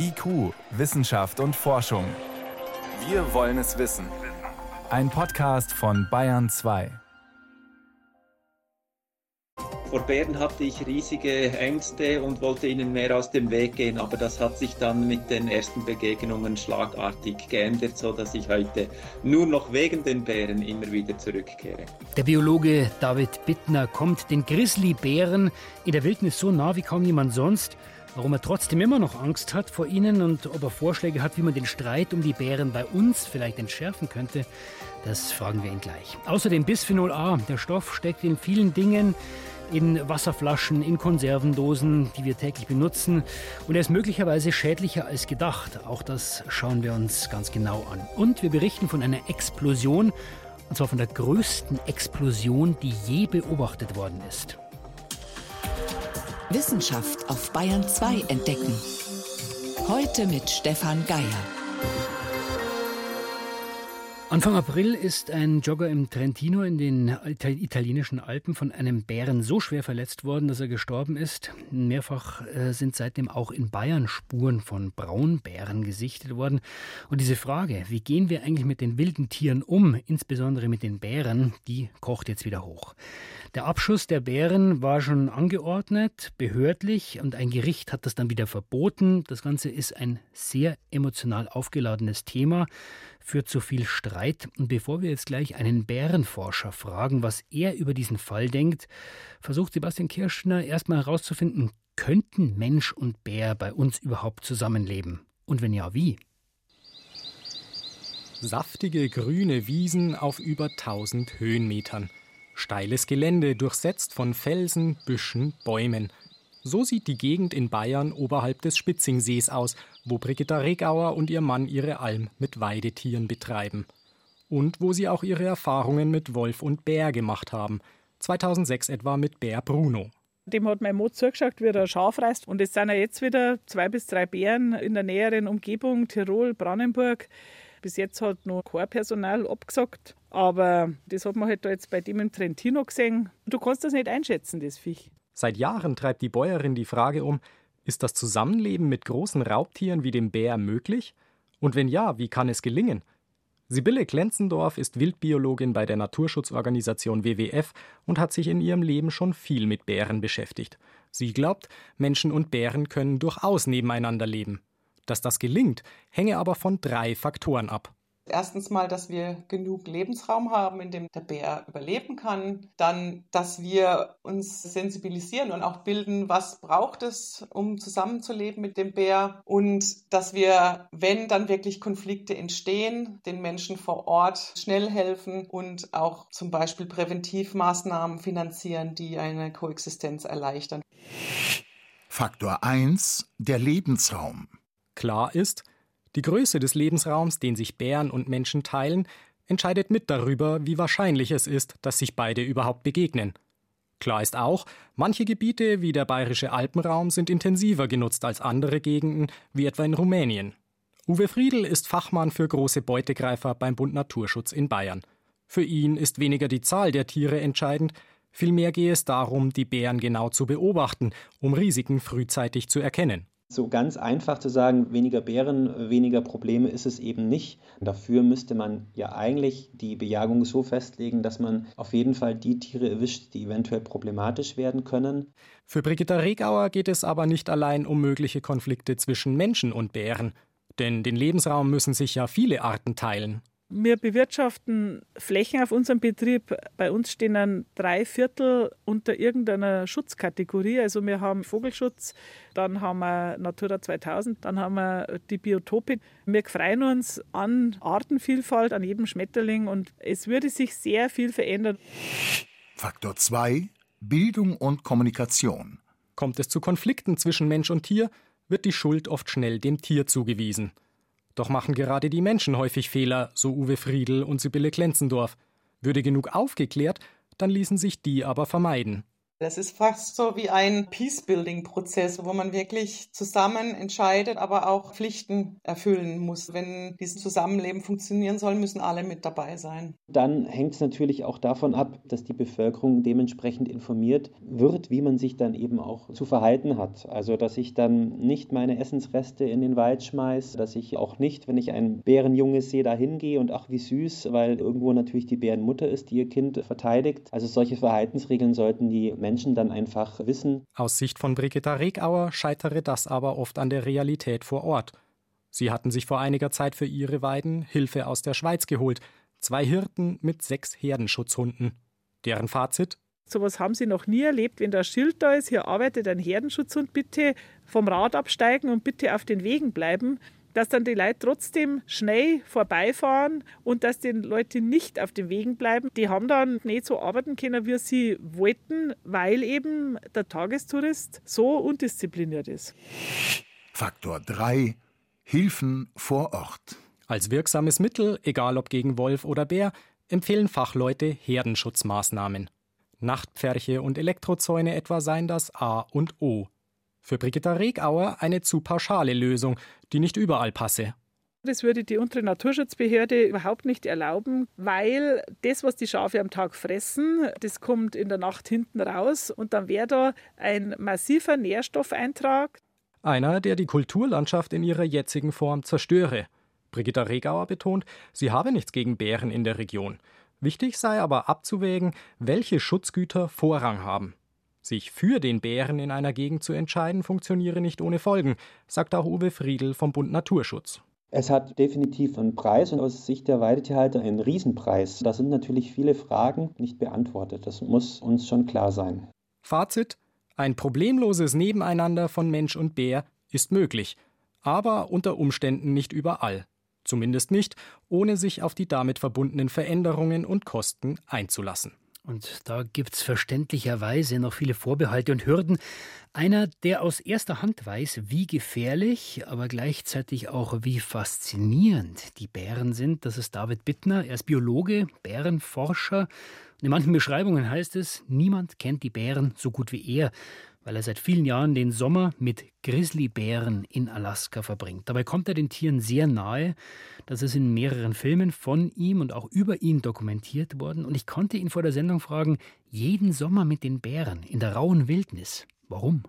IQ, Wissenschaft und Forschung. Wir wollen es wissen. Ein Podcast von Bayern 2. Vor Bären hatte ich riesige Ängste und wollte ihnen mehr aus dem Weg gehen, aber das hat sich dann mit den ersten Begegnungen schlagartig geändert, so dass ich heute nur noch wegen den Bären immer wieder zurückkehre. Der Biologe David Bittner kommt den Grizzlybären in der Wildnis so nah wie kaum jemand sonst. Warum er trotzdem immer noch Angst hat vor ihnen und ob er Vorschläge hat, wie man den Streit um die Bären bei uns vielleicht entschärfen könnte, das fragen wir ihn gleich. Außerdem Bisphenol A. Der Stoff steckt in vielen Dingen, in Wasserflaschen, in Konservendosen, die wir täglich benutzen. Und er ist möglicherweise schädlicher als gedacht. Auch das schauen wir uns ganz genau an. Und wir berichten von einer Explosion, und zwar von der größten Explosion, die je beobachtet worden ist. Wissenschaft auf Bayern 2 entdecken. Heute mit Stefan Geier. Anfang April ist ein Jogger im Trentino in den italienischen Alpen von einem Bären so schwer verletzt worden, dass er gestorben ist. Mehrfach äh, sind seitdem auch in Bayern Spuren von Braunbären gesichtet worden. Und diese Frage, wie gehen wir eigentlich mit den wilden Tieren um, insbesondere mit den Bären, die kocht jetzt wieder hoch. Der Abschuss der Bären war schon angeordnet, behördlich, und ein Gericht hat das dann wieder verboten. Das Ganze ist ein sehr emotional aufgeladenes Thema führt zu viel Streit. Und bevor wir jetzt gleich einen Bärenforscher fragen, was er über diesen Fall denkt, versucht Sebastian Kirschner erstmal herauszufinden, könnten Mensch und Bär bei uns überhaupt zusammenleben? Und wenn ja, wie? Saftige grüne Wiesen auf über 1000 Höhenmetern. Steiles Gelände durchsetzt von Felsen, Büschen, Bäumen. So sieht die Gegend in Bayern oberhalb des Spitzingsees aus, wo Brigitta Regauer und ihr Mann ihre Alm mit Weidetieren betreiben. Und wo sie auch ihre Erfahrungen mit Wolf und Bär gemacht haben. 2006 etwa mit Bär Bruno. Dem hat mein Mod zugeschaut, wie er Schaf reißt. Und es sind ja jetzt wieder zwei bis drei Bären in der näheren Umgebung, Tirol, Brandenburg. Bis jetzt hat noch kein Personal abgesagt. Aber das hat man halt da jetzt bei dem im Trentino gesehen. Du kannst das nicht einschätzen, das Viech. Seit Jahren treibt die Bäuerin die Frage um, ist das Zusammenleben mit großen Raubtieren wie dem Bär möglich? Und wenn ja, wie kann es gelingen? Sibylle Klenzendorf ist Wildbiologin bei der Naturschutzorganisation WWF und hat sich in ihrem Leben schon viel mit Bären beschäftigt. Sie glaubt, Menschen und Bären können durchaus nebeneinander leben. Dass das gelingt, hänge aber von drei Faktoren ab. Erstens mal, dass wir genug Lebensraum haben, in dem der Bär überleben kann. Dann, dass wir uns sensibilisieren und auch bilden, was braucht es, um zusammenzuleben mit dem Bär. Und dass wir, wenn dann wirklich Konflikte entstehen, den Menschen vor Ort schnell helfen und auch zum Beispiel Präventivmaßnahmen finanzieren, die eine Koexistenz erleichtern. Faktor 1. Der Lebensraum. Klar ist, die Größe des Lebensraums, den sich Bären und Menschen teilen, entscheidet mit darüber, wie wahrscheinlich es ist, dass sich beide überhaupt begegnen. Klar ist auch, manche Gebiete wie der bayerische Alpenraum sind intensiver genutzt als andere Gegenden, wie etwa in Rumänien. Uwe Friedl ist Fachmann für große Beutegreifer beim Bund Naturschutz in Bayern. Für ihn ist weniger die Zahl der Tiere entscheidend, vielmehr gehe es darum, die Bären genau zu beobachten, um Risiken frühzeitig zu erkennen. So ganz einfach zu sagen, weniger Bären, weniger Probleme ist es eben nicht. Dafür müsste man ja eigentlich die Bejagung so festlegen, dass man auf jeden Fall die Tiere erwischt, die eventuell problematisch werden können. Für Brigitta Regauer geht es aber nicht allein um mögliche Konflikte zwischen Menschen und Bären. Denn den Lebensraum müssen sich ja viele Arten teilen. Wir bewirtschaften Flächen auf unserem Betrieb. Bei uns stehen dann drei Viertel unter irgendeiner Schutzkategorie. Also wir haben Vogelschutz, dann haben wir Natura 2000, dann haben wir die Biotope. Wir freuen uns an Artenvielfalt, an jedem Schmetterling und es würde sich sehr viel verändern. Faktor 2. Bildung und Kommunikation. Kommt es zu Konflikten zwischen Mensch und Tier, wird die Schuld oft schnell dem Tier zugewiesen. Doch machen gerade die Menschen häufig Fehler, so Uwe Friedl und Sibylle Klenzendorf. Würde genug aufgeklärt, dann ließen sich die aber vermeiden. Das ist fast so wie ein Peace-Building-Prozess, wo man wirklich zusammen entscheidet, aber auch Pflichten erfüllen muss. Wenn dieses Zusammenleben funktionieren soll, müssen alle mit dabei sein. Dann hängt es natürlich auch davon ab, dass die Bevölkerung dementsprechend informiert wird, wie man sich dann eben auch zu verhalten hat. Also, dass ich dann nicht meine Essensreste in den Wald schmeiße, dass ich auch nicht, wenn ich ein Bärenjunge sehe, da hingehe und ach, wie süß, weil irgendwo natürlich die Bärenmutter ist, die ihr Kind verteidigt. Also solche Verhaltensregeln sollten die Menschen Menschen dann einfach wissen. Aus Sicht von Brigitta Regauer scheitere das aber oft an der Realität vor Ort. Sie hatten sich vor einiger Zeit für ihre Weiden Hilfe aus der Schweiz geholt. Zwei Hirten mit sechs Herdenschutzhunden. Deren Fazit? Sowas haben sie noch nie erlebt, wenn da Schild da ist, hier arbeitet ein Herdenschutzhund, bitte vom Rad absteigen und bitte auf den Wegen bleiben dass dann die Leute trotzdem schnell vorbeifahren und dass die Leute nicht auf den Wegen bleiben. Die haben dann nicht so arbeiten können, wie sie wollten, weil eben der Tagestourist so undiszipliniert ist. Faktor 3 Hilfen vor Ort. Als wirksames Mittel, egal ob gegen Wolf oder Bär, empfehlen Fachleute Herdenschutzmaßnahmen. Nachtpferche und Elektrozäune etwa seien das A und O. Für Brigitta Regauer eine zu pauschale Lösung, die nicht überall passe. Das würde die untere Naturschutzbehörde überhaupt nicht erlauben, weil das, was die Schafe am Tag fressen, das kommt in der Nacht hinten raus und dann wäre da ein massiver Nährstoffeintrag. Einer, der die Kulturlandschaft in ihrer jetzigen Form zerstöre. Brigitta Regauer betont, sie habe nichts gegen Bären in der Region. Wichtig sei aber abzuwägen, welche Schutzgüter Vorrang haben. Sich für den Bären in einer Gegend zu entscheiden, funktioniere nicht ohne Folgen, sagt auch Uwe Friedl vom Bund Naturschutz. Es hat definitiv einen Preis und aus Sicht der Weidetierhalter einen Riesenpreis. Da sind natürlich viele Fragen nicht beantwortet. Das muss uns schon klar sein. Fazit: Ein problemloses Nebeneinander von Mensch und Bär ist möglich, aber unter Umständen nicht überall. Zumindest nicht, ohne sich auf die damit verbundenen Veränderungen und Kosten einzulassen. Und da gibt es verständlicherweise noch viele Vorbehalte und Hürden. Einer, der aus erster Hand weiß, wie gefährlich, aber gleichzeitig auch wie faszinierend die Bären sind, das ist David Bittner. Er ist Biologe, Bärenforscher. Und in manchen Beschreibungen heißt es, niemand kennt die Bären so gut wie er weil er seit vielen Jahren den Sommer mit Grizzlybären in Alaska verbringt. Dabei kommt er den Tieren sehr nahe. Das ist in mehreren Filmen von ihm und auch über ihn dokumentiert worden. Und ich konnte ihn vor der Sendung fragen, jeden Sommer mit den Bären in der rauen Wildnis. Warum?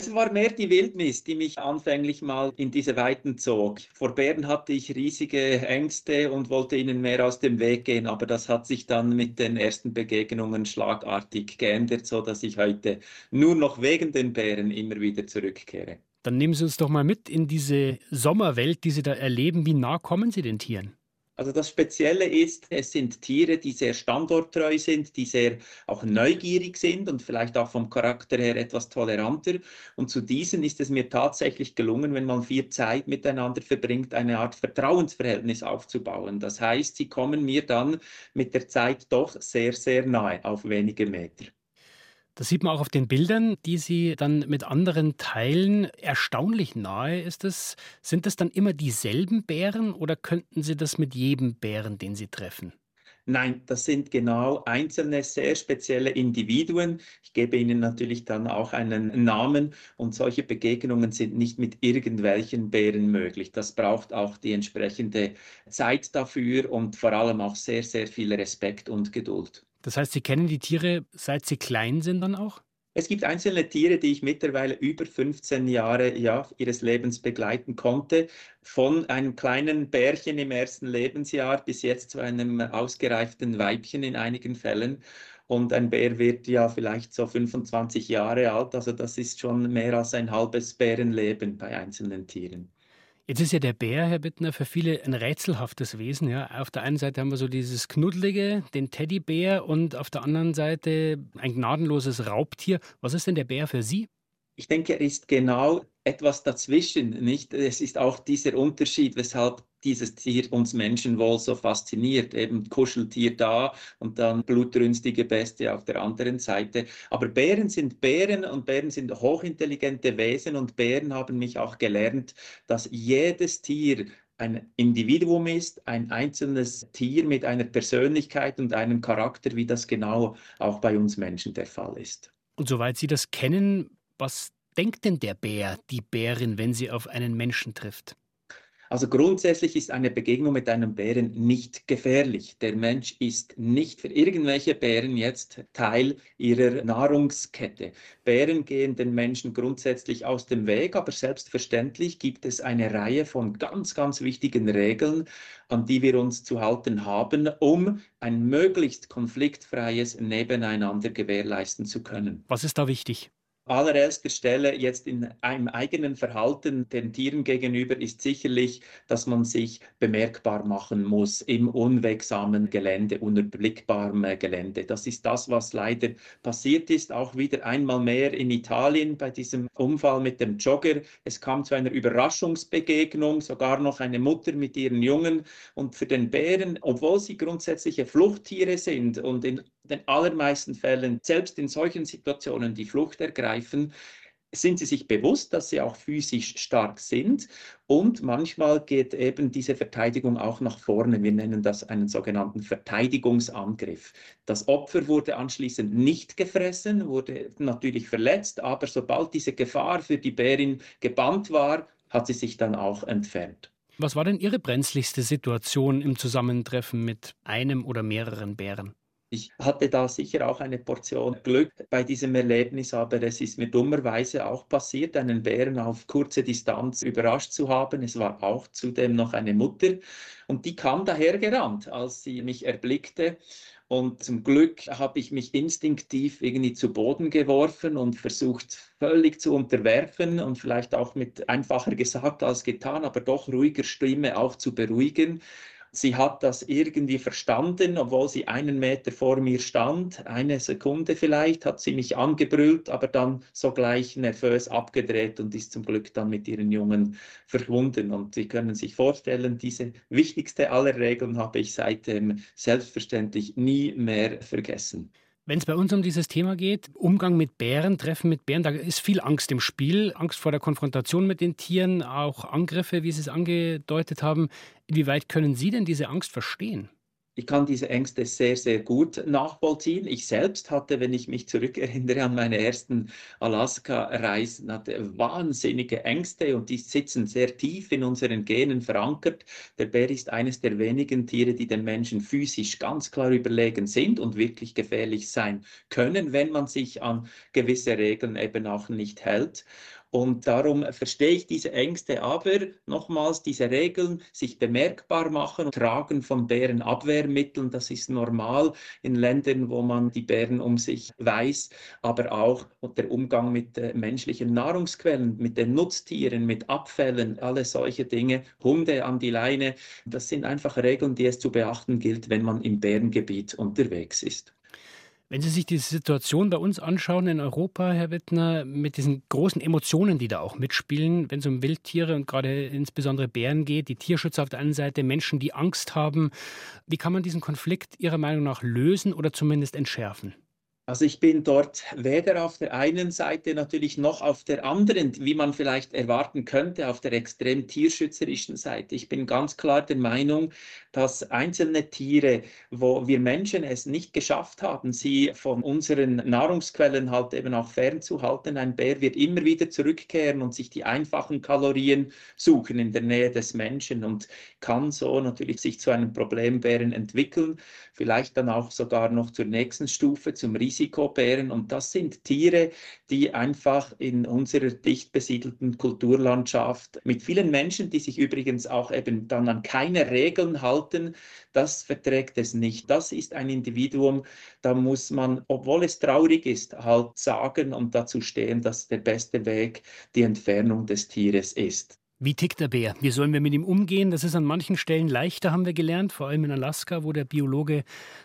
Es war mehr die Wildnis, die mich anfänglich mal in diese Weiten zog. Vor Bären hatte ich riesige Ängste und wollte ihnen mehr aus dem Weg gehen, aber das hat sich dann mit den ersten Begegnungen schlagartig geändert, so dass ich heute nur noch wegen den Bären immer wieder zurückkehre. Dann nehmen Sie uns doch mal mit in diese Sommerwelt, die Sie da erleben. Wie nah kommen Sie den Tieren? Also das Spezielle ist, es sind Tiere, die sehr standorttreu sind, die sehr auch neugierig sind und vielleicht auch vom Charakter her etwas toleranter. Und zu diesen ist es mir tatsächlich gelungen, wenn man viel Zeit miteinander verbringt, eine Art Vertrauensverhältnis aufzubauen. Das heißt, sie kommen mir dann mit der Zeit doch sehr, sehr nahe auf wenige Meter. Das sieht man auch auf den Bildern, die Sie dann mit anderen teilen. Erstaunlich nahe ist es. Sind das dann immer dieselben Bären oder könnten Sie das mit jedem Bären, den Sie treffen? Nein, das sind genau einzelne, sehr spezielle Individuen. Ich gebe ihnen natürlich dann auch einen Namen und solche Begegnungen sind nicht mit irgendwelchen Bären möglich. Das braucht auch die entsprechende Zeit dafür und vor allem auch sehr, sehr viel Respekt und Geduld. Das heißt, Sie kennen die Tiere, seit sie klein sind dann auch? Es gibt einzelne Tiere, die ich mittlerweile über 15 Jahre ja, ihres Lebens begleiten konnte. Von einem kleinen Bärchen im ersten Lebensjahr bis jetzt zu einem ausgereiften Weibchen in einigen Fällen. Und ein Bär wird ja vielleicht so 25 Jahre alt. Also das ist schon mehr als ein halbes Bärenleben bei einzelnen Tieren. Jetzt ist ja der Bär, Herr Bittner, für viele ein rätselhaftes Wesen. Ja. Auf der einen Seite haben wir so dieses Knuddelige, den Teddybär, und auf der anderen Seite ein gnadenloses Raubtier. Was ist denn der Bär für Sie? Ich denke, er ist genau etwas dazwischen. Nicht? Es ist auch dieser Unterschied, weshalb dieses Tier uns Menschen wohl so fasziniert. Eben Kuscheltier da und dann blutrünstige Bestie auf der anderen Seite. Aber Bären sind Bären und Bären sind hochintelligente Wesen und Bären haben mich auch gelernt, dass jedes Tier ein Individuum ist, ein einzelnes Tier mit einer Persönlichkeit und einem Charakter, wie das genau auch bei uns Menschen der Fall ist. Und soweit Sie das kennen, was denkt denn der Bär, die Bärin, wenn sie auf einen Menschen trifft? Also grundsätzlich ist eine Begegnung mit einem Bären nicht gefährlich. Der Mensch ist nicht für irgendwelche Bären jetzt Teil ihrer Nahrungskette. Bären gehen den Menschen grundsätzlich aus dem Weg, aber selbstverständlich gibt es eine Reihe von ganz, ganz wichtigen Regeln, an die wir uns zu halten haben, um ein möglichst konfliktfreies Nebeneinander gewährleisten zu können. Was ist da wichtig? Allererster Stelle jetzt in einem eigenen Verhalten den Tieren gegenüber ist sicherlich, dass man sich bemerkbar machen muss im unwegsamen Gelände, unüberblickbarem Gelände. Das ist das, was leider passiert ist, auch wieder einmal mehr in Italien bei diesem Unfall mit dem Jogger. Es kam zu einer Überraschungsbegegnung, sogar noch eine Mutter mit ihren Jungen. Und für den Bären, obwohl sie grundsätzliche Fluchttiere sind und in den allermeisten Fällen, selbst in solchen Situationen, die Flucht ergreifen, sind sie sich bewusst, dass sie auch physisch stark sind und manchmal geht eben diese Verteidigung auch nach vorne. Wir nennen das einen sogenannten Verteidigungsangriff. Das Opfer wurde anschließend nicht gefressen, wurde natürlich verletzt, aber sobald diese Gefahr für die Bärin gebannt war, hat sie sich dann auch entfernt. Was war denn Ihre brenzligste Situation im Zusammentreffen mit einem oder mehreren Bären? Ich hatte da sicher auch eine Portion Glück bei diesem Erlebnis, aber es ist mir dummerweise auch passiert, einen Bären auf kurze Distanz überrascht zu haben. Es war auch zudem noch eine Mutter und die kam dahergerannt, als sie mich erblickte. Und zum Glück habe ich mich instinktiv irgendwie zu Boden geworfen und versucht, völlig zu unterwerfen und vielleicht auch mit einfacher gesagt als getan, aber doch ruhiger Stimme auch zu beruhigen. Sie hat das irgendwie verstanden, obwohl sie einen Meter vor mir stand. Eine Sekunde vielleicht hat sie mich angebrüllt, aber dann sogleich nervös abgedreht und ist zum Glück dann mit ihren Jungen verschwunden. Und Sie können sich vorstellen, diese wichtigste aller Regeln habe ich seitdem selbstverständlich nie mehr vergessen. Wenn es bei uns um dieses Thema geht, Umgang mit Bären, Treffen mit Bären, da ist viel Angst im Spiel. Angst vor der Konfrontation mit den Tieren, auch Angriffe, wie Sie es angedeutet haben. Inwieweit können Sie denn diese Angst verstehen? Ich kann diese Ängste sehr, sehr gut nachvollziehen. Ich selbst hatte, wenn ich mich zurückerinnere an meine ersten Alaska-Reisen, hatte wahnsinnige Ängste und die sitzen sehr tief in unseren Genen verankert. Der Bär ist eines der wenigen Tiere, die den Menschen physisch ganz klar überlegen sind und wirklich gefährlich sein können, wenn man sich an gewisse Regeln eben auch nicht hält. Und darum verstehe ich diese Ängste, aber nochmals diese Regeln, sich bemerkbar machen, tragen von Bärenabwehrmitteln, das ist normal in Ländern, wo man die Bären um sich weiß, aber auch der Umgang mit äh, menschlichen Nahrungsquellen, mit den Nutztieren, mit Abfällen, alle solche Dinge, Hunde an die Leine, das sind einfach Regeln, die es zu beachten gilt, wenn man im Bärengebiet unterwegs ist. Wenn Sie sich die Situation bei uns anschauen in Europa, Herr Wittner, mit diesen großen Emotionen, die da auch mitspielen, wenn es um Wildtiere und gerade insbesondere Bären geht, die Tierschützer auf der einen Seite, Menschen, die Angst haben, wie kann man diesen Konflikt Ihrer Meinung nach lösen oder zumindest entschärfen? Also ich bin dort weder auf der einen Seite natürlich noch auf der anderen, wie man vielleicht erwarten könnte, auf der extrem tierschützerischen Seite. Ich bin ganz klar der Meinung, dass einzelne Tiere, wo wir Menschen es nicht geschafft haben, sie von unseren Nahrungsquellen halt eben auch fernzuhalten, ein Bär wird immer wieder zurückkehren und sich die einfachen Kalorien suchen in der Nähe des Menschen und kann so natürlich sich zu einem Problembären entwickeln, vielleicht dann auch sogar noch zur nächsten Stufe, zum Risiko Risikobären. Und das sind Tiere, die einfach in unserer dicht besiedelten Kulturlandschaft mit vielen Menschen, die sich übrigens auch eben dann an keine Regeln halten, das verträgt es nicht. Das ist ein Individuum, da muss man, obwohl es traurig ist, halt sagen und dazu stehen, dass der beste Weg die Entfernung des Tieres ist. Wie tickt der Bär? Wie sollen wir mit ihm umgehen? Das ist an manchen Stellen leichter, haben wir gelernt, vor allem in Alaska, wo der Biologe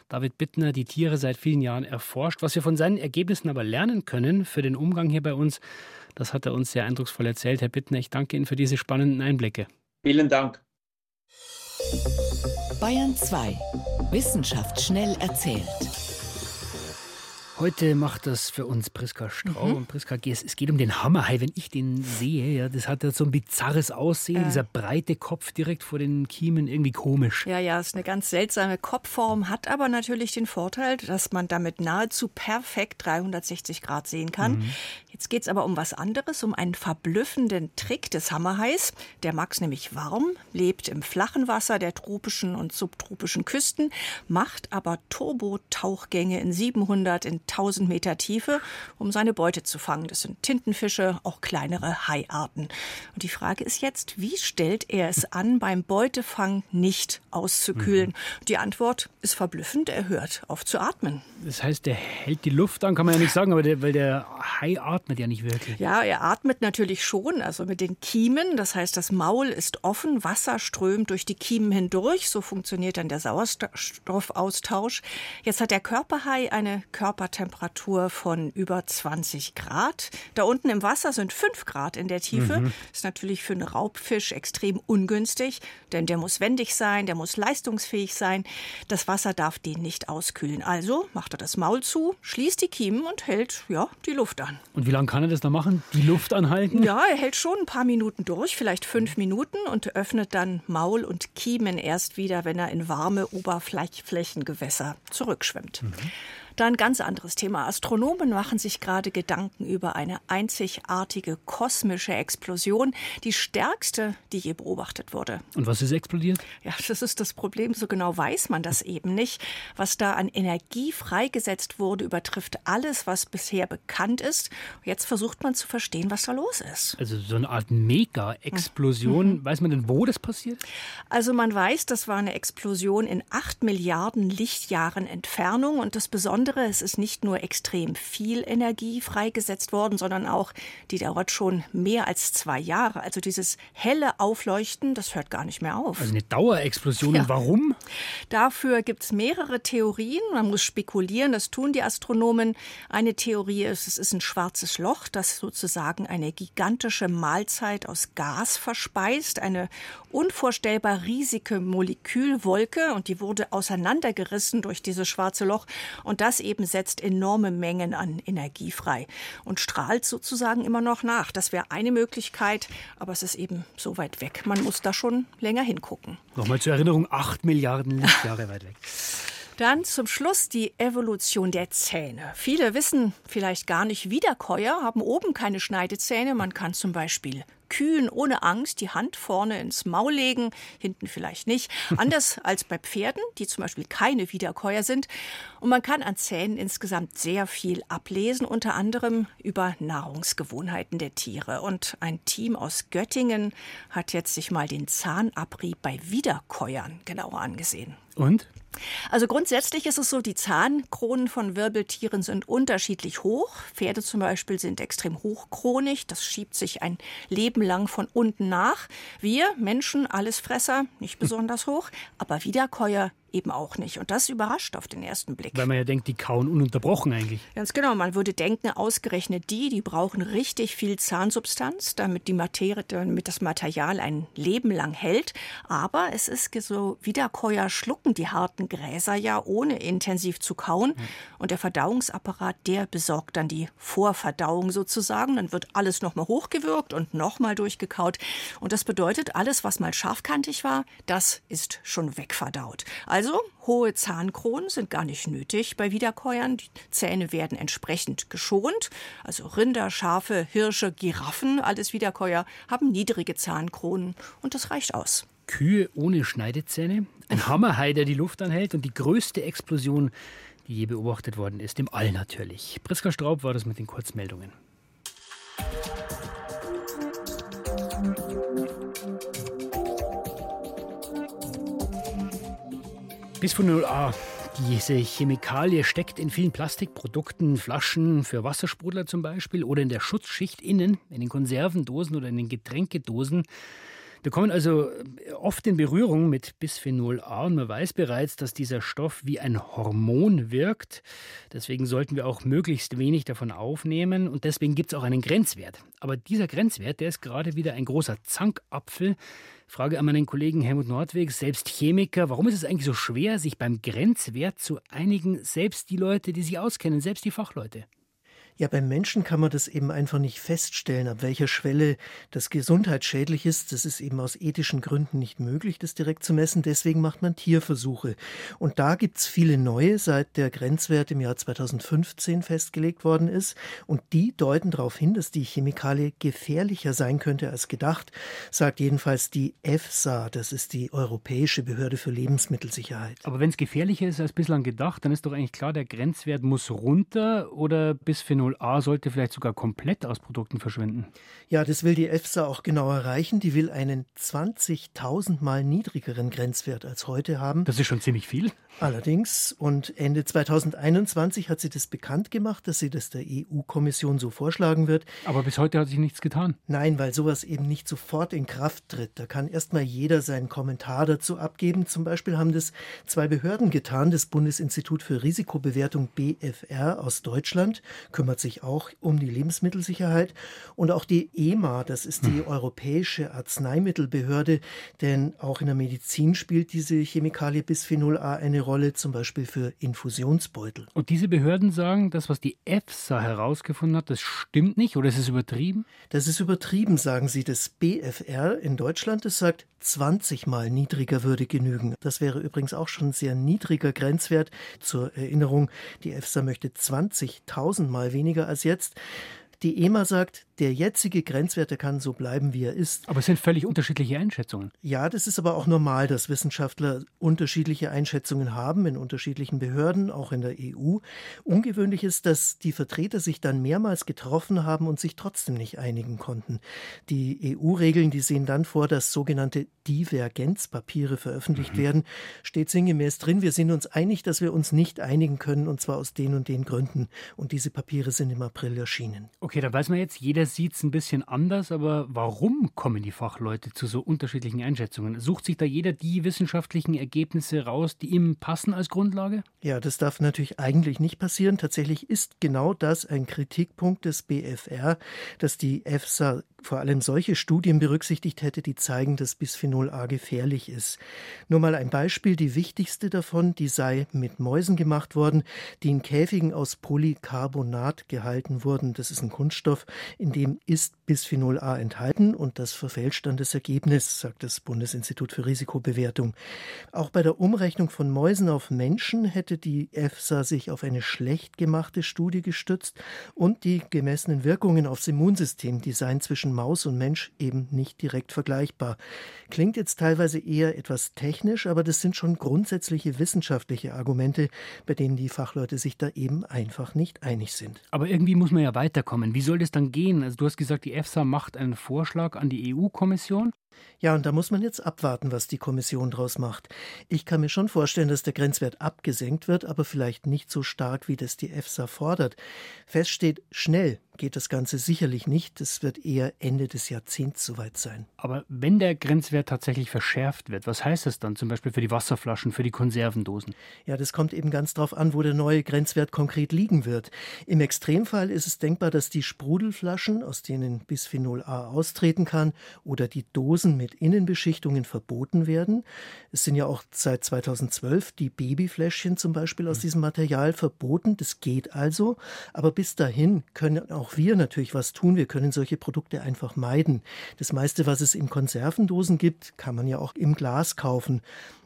David Bittner die Tiere seit vielen Jahren erforscht. Was wir von seinen Ergebnissen aber lernen können für den Umgang hier bei uns, das hat er uns sehr eindrucksvoll erzählt. Herr Bittner, ich danke Ihnen für diese spannenden Einblicke. Vielen Dank. Bayern 2. Wissenschaft schnell erzählt. Heute macht das für uns Priska Strau. Mhm. Und Priska, es geht um den Hammerhai. Wenn ich den sehe, ja, das hat ja so ein bizarres Aussehen. Ja. Dieser breite Kopf direkt vor den Kiemen, irgendwie komisch. Ja, ja, ist eine ganz seltsame Kopfform, hat aber natürlich den Vorteil, dass man damit nahezu perfekt 360 Grad sehen kann. Mhm. Jetzt geht es aber um was anderes, um einen verblüffenden Trick des Hammerhais. Der mag es nämlich warm, lebt im flachen Wasser der tropischen und subtropischen Küsten, macht aber Turbo-Tauchgänge in 700, in 1000 Meter Tiefe, um seine Beute zu fangen. Das sind Tintenfische, auch kleinere Haiarten. Und die Frage ist jetzt, wie stellt er es an, beim Beutefang nicht auszukühlen? Mhm. Die Antwort ist verblüffend, er hört auf zu atmen. Das heißt, er hält die Luft an, kann man ja nicht sagen, aber der, weil der Hai atmet ja nicht wirklich. Ja, er atmet natürlich schon, also mit den Kiemen. Das heißt, das Maul ist offen, Wasser strömt durch die Kiemen hindurch. So funktioniert dann der Sauerstoffaustausch. Jetzt hat der Körperhai eine Körpertemperatur von über 20 Grad. Da unten im Wasser sind 5 Grad in der Tiefe. Mhm. Ist natürlich für einen Raubfisch extrem ungünstig, denn der muss wendig sein, der muss leistungsfähig sein. Das Wasser darf den nicht auskühlen. Also macht er das Maul zu, schließt die Kiemen und hält ja, die Luft an. Und wie lange kann er das noch machen? Die Luft anhalten? Ja, er hält schon ein paar Minuten durch, vielleicht fünf Minuten und öffnet dann Maul und Kiemen erst wieder, wenn er in warme Oberflächengewässer zurückschwimmt. Mhm. Da ein ganz anderes Thema. Astronomen machen sich gerade Gedanken über eine einzigartige kosmische Explosion, die stärkste, die je beobachtet wurde. Und was ist explodiert? Ja, das ist das Problem. So genau weiß man das eben nicht. Was da an Energie freigesetzt wurde, übertrifft alles, was bisher bekannt ist. Jetzt versucht man zu verstehen, was da los ist. Also so eine Art Mega-Explosion. Mhm. Weiß man denn, wo das passiert? Also man weiß, das war eine Explosion in acht Milliarden Lichtjahren Entfernung. Und das Besondere Besondere, es ist nicht nur extrem viel Energie freigesetzt worden, sondern auch, die dauert schon mehr als zwei Jahre. Also dieses helle Aufleuchten, das hört gar nicht mehr auf. Also eine Dauerexplosion. Ja. Und warum? Dafür gibt es mehrere Theorien. Man muss spekulieren, das tun die Astronomen. Eine Theorie ist, es ist ein schwarzes Loch, das sozusagen eine gigantische Mahlzeit aus Gas verspeist. Eine unvorstellbar riesige Molekülwolke und die wurde auseinandergerissen durch dieses schwarze Loch. Und das das eben setzt enorme Mengen an Energie frei und strahlt sozusagen immer noch nach. Das wäre eine Möglichkeit, aber es ist eben so weit weg. Man muss da schon länger hingucken. Nochmal zur Erinnerung, acht Milliarden Lichtjahre weit weg. Dann zum Schluss die Evolution der Zähne. Viele wissen vielleicht gar nicht, Wiederkäuer haben oben keine Schneidezähne. Man kann zum Beispiel Kühen ohne Angst die Hand vorne ins Maul legen, hinten vielleicht nicht. Anders als bei Pferden, die zum Beispiel keine Wiederkäuer sind. Und man kann an Zähnen insgesamt sehr viel ablesen, unter anderem über Nahrungsgewohnheiten der Tiere. Und ein Team aus Göttingen hat jetzt sich mal den Zahnabrieb bei Wiederkäuern genauer angesehen. Und? Also grundsätzlich ist es so, die Zahnkronen von Wirbeltieren sind unterschiedlich hoch. Pferde zum Beispiel sind extrem hochkronig. Das schiebt sich ein Leben lang von unten nach. Wir Menschen, Allesfresser, nicht besonders hoch, aber Wiederkäuer eben auch nicht. Und das überrascht auf den ersten Blick. Weil man ja denkt, die kauen ununterbrochen eigentlich. Ganz genau. Man würde denken, ausgerechnet die, die brauchen richtig viel Zahnsubstanz, damit die Materie, damit das Material ein Leben lang hält. Aber es ist so, Wiederkäuer schlucken die harten Gräser ja, ohne intensiv zu kauen. Und der Verdauungsapparat, der besorgt dann die Vorverdauung sozusagen. Dann wird alles nochmal hochgewürgt und nochmal durchgekaut. Und das bedeutet, alles, was mal scharfkantig war, das ist schon wegverdaut. Also also hohe Zahnkronen sind gar nicht nötig bei Wiederkäuern. Die Zähne werden entsprechend geschont. Also Rinder, Schafe, Hirsche, Giraffen, alles Wiederkäuer haben niedrige Zahnkronen und das reicht aus. Kühe ohne Schneidezähne, ein Hammerhai, der die Luft anhält und die größte Explosion, die je beobachtet worden ist, im All natürlich. Priska Straub war das mit den Kurzmeldungen. Bisphenol A. Diese Chemikalie steckt in vielen Plastikprodukten, Flaschen für Wassersprudler zum Beispiel oder in der Schutzschicht innen, in den Konservendosen oder in den Getränkedosen. Wir kommen also oft in Berührung mit Bisphenol A und man weiß bereits, dass dieser Stoff wie ein Hormon wirkt. Deswegen sollten wir auch möglichst wenig davon aufnehmen und deswegen gibt es auch einen Grenzwert. Aber dieser Grenzwert, der ist gerade wieder ein großer Zankapfel. Frage an meinen Kollegen Helmut Nordweg, selbst Chemiker. Warum ist es eigentlich so schwer, sich beim Grenzwert zu einigen, selbst die Leute, die sich auskennen, selbst die Fachleute? Ja, beim Menschen kann man das eben einfach nicht feststellen, ab welcher Schwelle das gesundheitsschädlich ist. Das ist eben aus ethischen Gründen nicht möglich, das direkt zu messen. Deswegen macht man Tierversuche. Und da gibt's viele neue, seit der Grenzwert im Jahr 2015 festgelegt worden ist. Und die deuten darauf hin, dass die Chemikalie gefährlicher sein könnte als gedacht, sagt jedenfalls die EFSA. Das ist die Europäische Behörde für Lebensmittelsicherheit. Aber wenn es gefährlicher ist als bislang gedacht, dann ist doch eigentlich klar, der Grenzwert muss runter oder bis Phenol Bisphenol A sollte vielleicht sogar komplett aus Produkten verschwinden. Ja, das will die EFSA auch genau erreichen. Die will einen 20.000 Mal niedrigeren Grenzwert als heute haben. Das ist schon ziemlich viel. Allerdings, und Ende 2021 hat sie das bekannt gemacht, dass sie das der EU-Kommission so vorschlagen wird. Aber bis heute hat sich nichts getan. Nein, weil sowas eben nicht sofort in Kraft tritt. Da kann erstmal jeder seinen Kommentar dazu abgeben. Zum Beispiel haben das zwei Behörden getan. Das Bundesinstitut für Risikobewertung BFR aus Deutschland kümmert sich auch um die Lebensmittelsicherheit und auch die EMA, das ist die hm. Europäische Arzneimittelbehörde, denn auch in der Medizin spielt diese Chemikalie Bisphenol A eine Rolle, zum Beispiel für Infusionsbeutel. Und diese Behörden sagen, das, was die EFSA herausgefunden hat, das stimmt nicht oder ist es übertrieben? Das ist übertrieben, sagen sie. Das BFR in Deutschland, das sagt, 20 mal niedriger würde genügen. Das wäre übrigens auch schon ein sehr niedriger Grenzwert. Zur Erinnerung, die EFSA möchte 20.000 mal weniger als jetzt. Die EMA sagt, der jetzige Grenzwert, der kann so bleiben, wie er ist. Aber es sind völlig unterschiedliche Einschätzungen. Ja, das ist aber auch normal, dass Wissenschaftler unterschiedliche Einschätzungen haben in unterschiedlichen Behörden, auch in der EU. Ungewöhnlich ist, dass die Vertreter sich dann mehrmals getroffen haben und sich trotzdem nicht einigen konnten. Die EU-Regeln, die sehen dann vor, dass sogenannte Divergenzpapiere veröffentlicht mhm. werden. Steht sinngemäß drin, wir sind uns einig, dass wir uns nicht einigen können, und zwar aus den und den Gründen. Und diese Papiere sind im April erschienen. Okay. Okay, da weiß man jetzt, jeder sieht es ein bisschen anders, aber warum kommen die Fachleute zu so unterschiedlichen Einschätzungen? Sucht sich da jeder die wissenschaftlichen Ergebnisse raus, die ihm passen als Grundlage? Ja, das darf natürlich eigentlich nicht passieren. Tatsächlich ist genau das ein Kritikpunkt des BFR, dass die EFSA vor allem solche Studien berücksichtigt hätte, die zeigen, dass Bisphenol A gefährlich ist. Nur mal ein Beispiel, die wichtigste davon, die sei mit Mäusen gemacht worden, die in Käfigen aus Polycarbonat gehalten wurden. Das ist ein Kunststoff, in dem ist Bisphenol A enthalten und das verfälscht dann das Ergebnis, sagt das Bundesinstitut für Risikobewertung. Auch bei der Umrechnung von Mäusen auf Menschen hätte die EFSA sich auf eine schlecht gemachte Studie gestützt und die gemessenen Wirkungen aufs Immunsystem, die seien zwischen Maus und Mensch eben nicht direkt vergleichbar. Klingt jetzt teilweise eher etwas technisch, aber das sind schon grundsätzliche wissenschaftliche Argumente, bei denen die Fachleute sich da eben einfach nicht einig sind. Aber irgendwie muss man ja weiterkommen. Wie soll das dann gehen? Also du hast gesagt, die EFSA macht einen Vorschlag an die EU-Kommission. Ja, und da muss man jetzt abwarten, was die Kommission daraus macht. Ich kann mir schon vorstellen, dass der Grenzwert abgesenkt wird, aber vielleicht nicht so stark, wie das die EFSA fordert. Fest steht, schnell geht das Ganze sicherlich nicht. Es wird eher Ende des Jahrzehnts soweit sein. Aber wenn der Grenzwert tatsächlich verschärft wird, was heißt das dann zum Beispiel für die Wasserflaschen, für die Konservendosen? Ja, das kommt eben ganz darauf an, wo der neue Grenzwert konkret liegen wird. Im Extremfall ist es denkbar, dass die Sprudelflaschen, aus denen Bisphenol A austreten kann, oder die Dosen mit Innenbeschichtungen verboten werden. Es sind ja auch seit 2012 die Babyfläschchen zum Beispiel aus hm. diesem Material verboten. Das geht also. Aber bis dahin können auch wir natürlich was tun. Wir können solche Produkte einfach meiden. Das meiste, was es in Konservendosen gibt, kann man ja auch im Glas kaufen.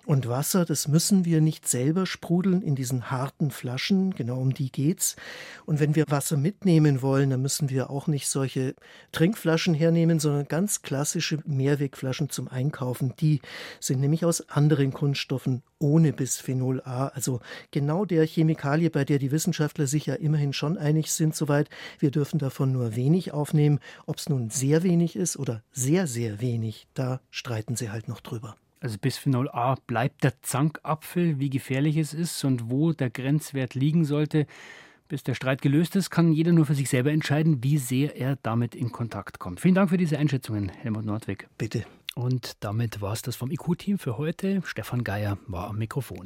Und Wasser, das müssen wir nicht selber sprudeln in diesen harten Flaschen, genau um die geht's. Und wenn wir Wasser mitnehmen wollen, dann müssen wir auch nicht solche Trinkflaschen hernehmen, sondern ganz klassische Mehrwegflaschen zum Einkaufen. Die sind nämlich aus anderen Kunststoffen ohne Bisphenol A, also genau der Chemikalie, bei der die Wissenschaftler sich ja immerhin schon einig sind, soweit. Wir dürfen davon nur wenig aufnehmen. Ob es nun sehr wenig ist oder sehr, sehr wenig, da streiten sie halt noch drüber. Also Bisphenol A bleibt der Zankapfel, wie gefährlich es ist und wo der Grenzwert liegen sollte. Bis der Streit gelöst ist, kann jeder nur für sich selber entscheiden, wie sehr er damit in Kontakt kommt. Vielen Dank für diese Einschätzungen, Helmut Nordweg. Bitte. Und damit war es das vom IQ-Team für heute. Stefan Geier war am Mikrofon.